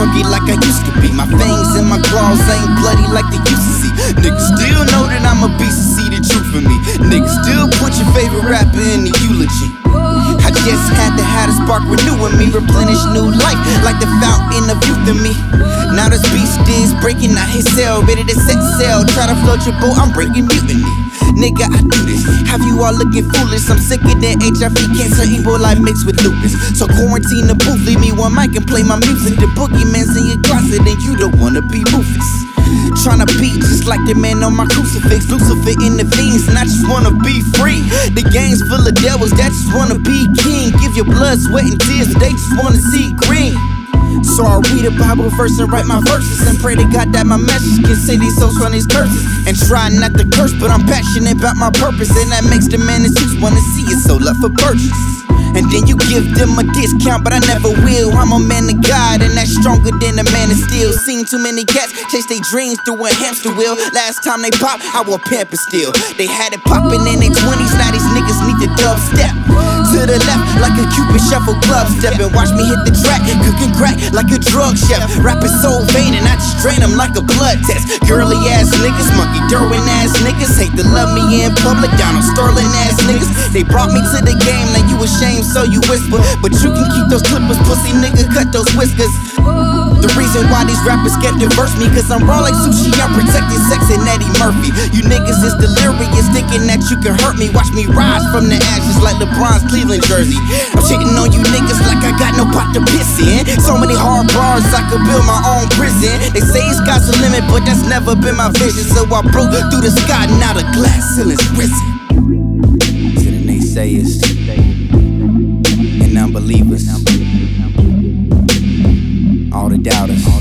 hungry like I used to be. My fangs and my claws ain't bloody like they used to see. Niggas still know that I'm a beast and see the truth in me. Niggas still put your favorite rapper in the eulogy. I just had to have a spark renewing me, replenish new life like the fountain of youth in me. Now this beast is breaking out his cell, ready to set sail. Try to float your boat, I'm breaking mutiny. Nigga, I do this. Have you all looking foolish? I'm sicker than HIV, cancer, Ebola mixed with lupus. So quarantine the booth, leave me one mic and play my music. The boogeyman's in your closet, and you don't wanna be Rufus. Tryna be just like the man on my crucifix. Lucifer in the veins, and I just wanna be free. The game's full of devils that just wanna be king. Give your blood, sweat, and tears, they just wanna see green. So I read a Bible verse and write my verses and pray to God that my message can say these souls from these curses. And try not to curse, but I'm passionate about my purpose, and that makes the man in suits wanna see it, so love for purchase. And then you give them a discount, but I never will. I'm a man of God, and that's stronger than a man of steel. Seen too many cats chase their dreams through a hamster wheel. Last time they popped, I wore pamper still. They had it popping in their 20s, now these niggas need to dubstep. To the left, like a Cupid shuffle club step. And watch me hit the track, cooking crack like a drug chef. Rapping so vain, and I just drain them like a blood test. Girly ass niggas, monkey Derwin ass niggas. Hate to love me in public, on Sterling ass niggas. They brought me to the game, now you ashamed, so you whisper. But you can keep those clippers, pussy nigga, cut those whiskers. The reason why these rappers get diverse me, cause I'm raw like sushi, I'm protecting sex and Eddie Murphy. You niggas is delirious, thinking that you can hurt me. Watch me rise from the ashes like LeBron's Cleveland jersey. I'm shitting on you niggas like I got no pot to piss in. So many hard bars, I could build my own prison. They say it's got a limit, but that's never been my vision. So I broke through the sky, now the glass ceiling's risen. To the naysayers and unbelievers, all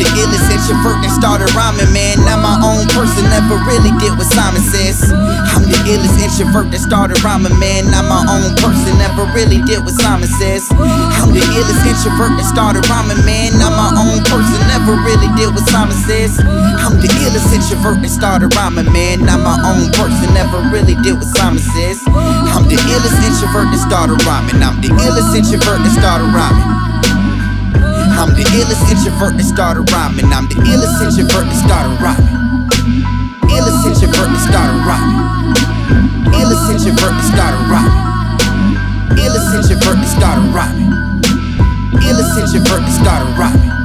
the illest introvert that started rhyming, man. Not my own person, never really did what Simon says. I'm the illest introvert that started rhyming, man. Not my own person, never really did what Simon says. I'm the illest introvert that started rhyming, man. Not my own person, never really did what Simon says. I'm the illest introvert that started rhyming, man. Not my own person, never really did what Simon says. I'm the illest introvert that started rhyming. I'm the illest introvert that started rhyming. I'm the illest introvert that started rhyming. I'm the illest introvert that started rhyming. Illest introvert that started rhyming. Illest introvert that started rhyming. Illest introvert that started rhyming. Illest introvert that started rhyming.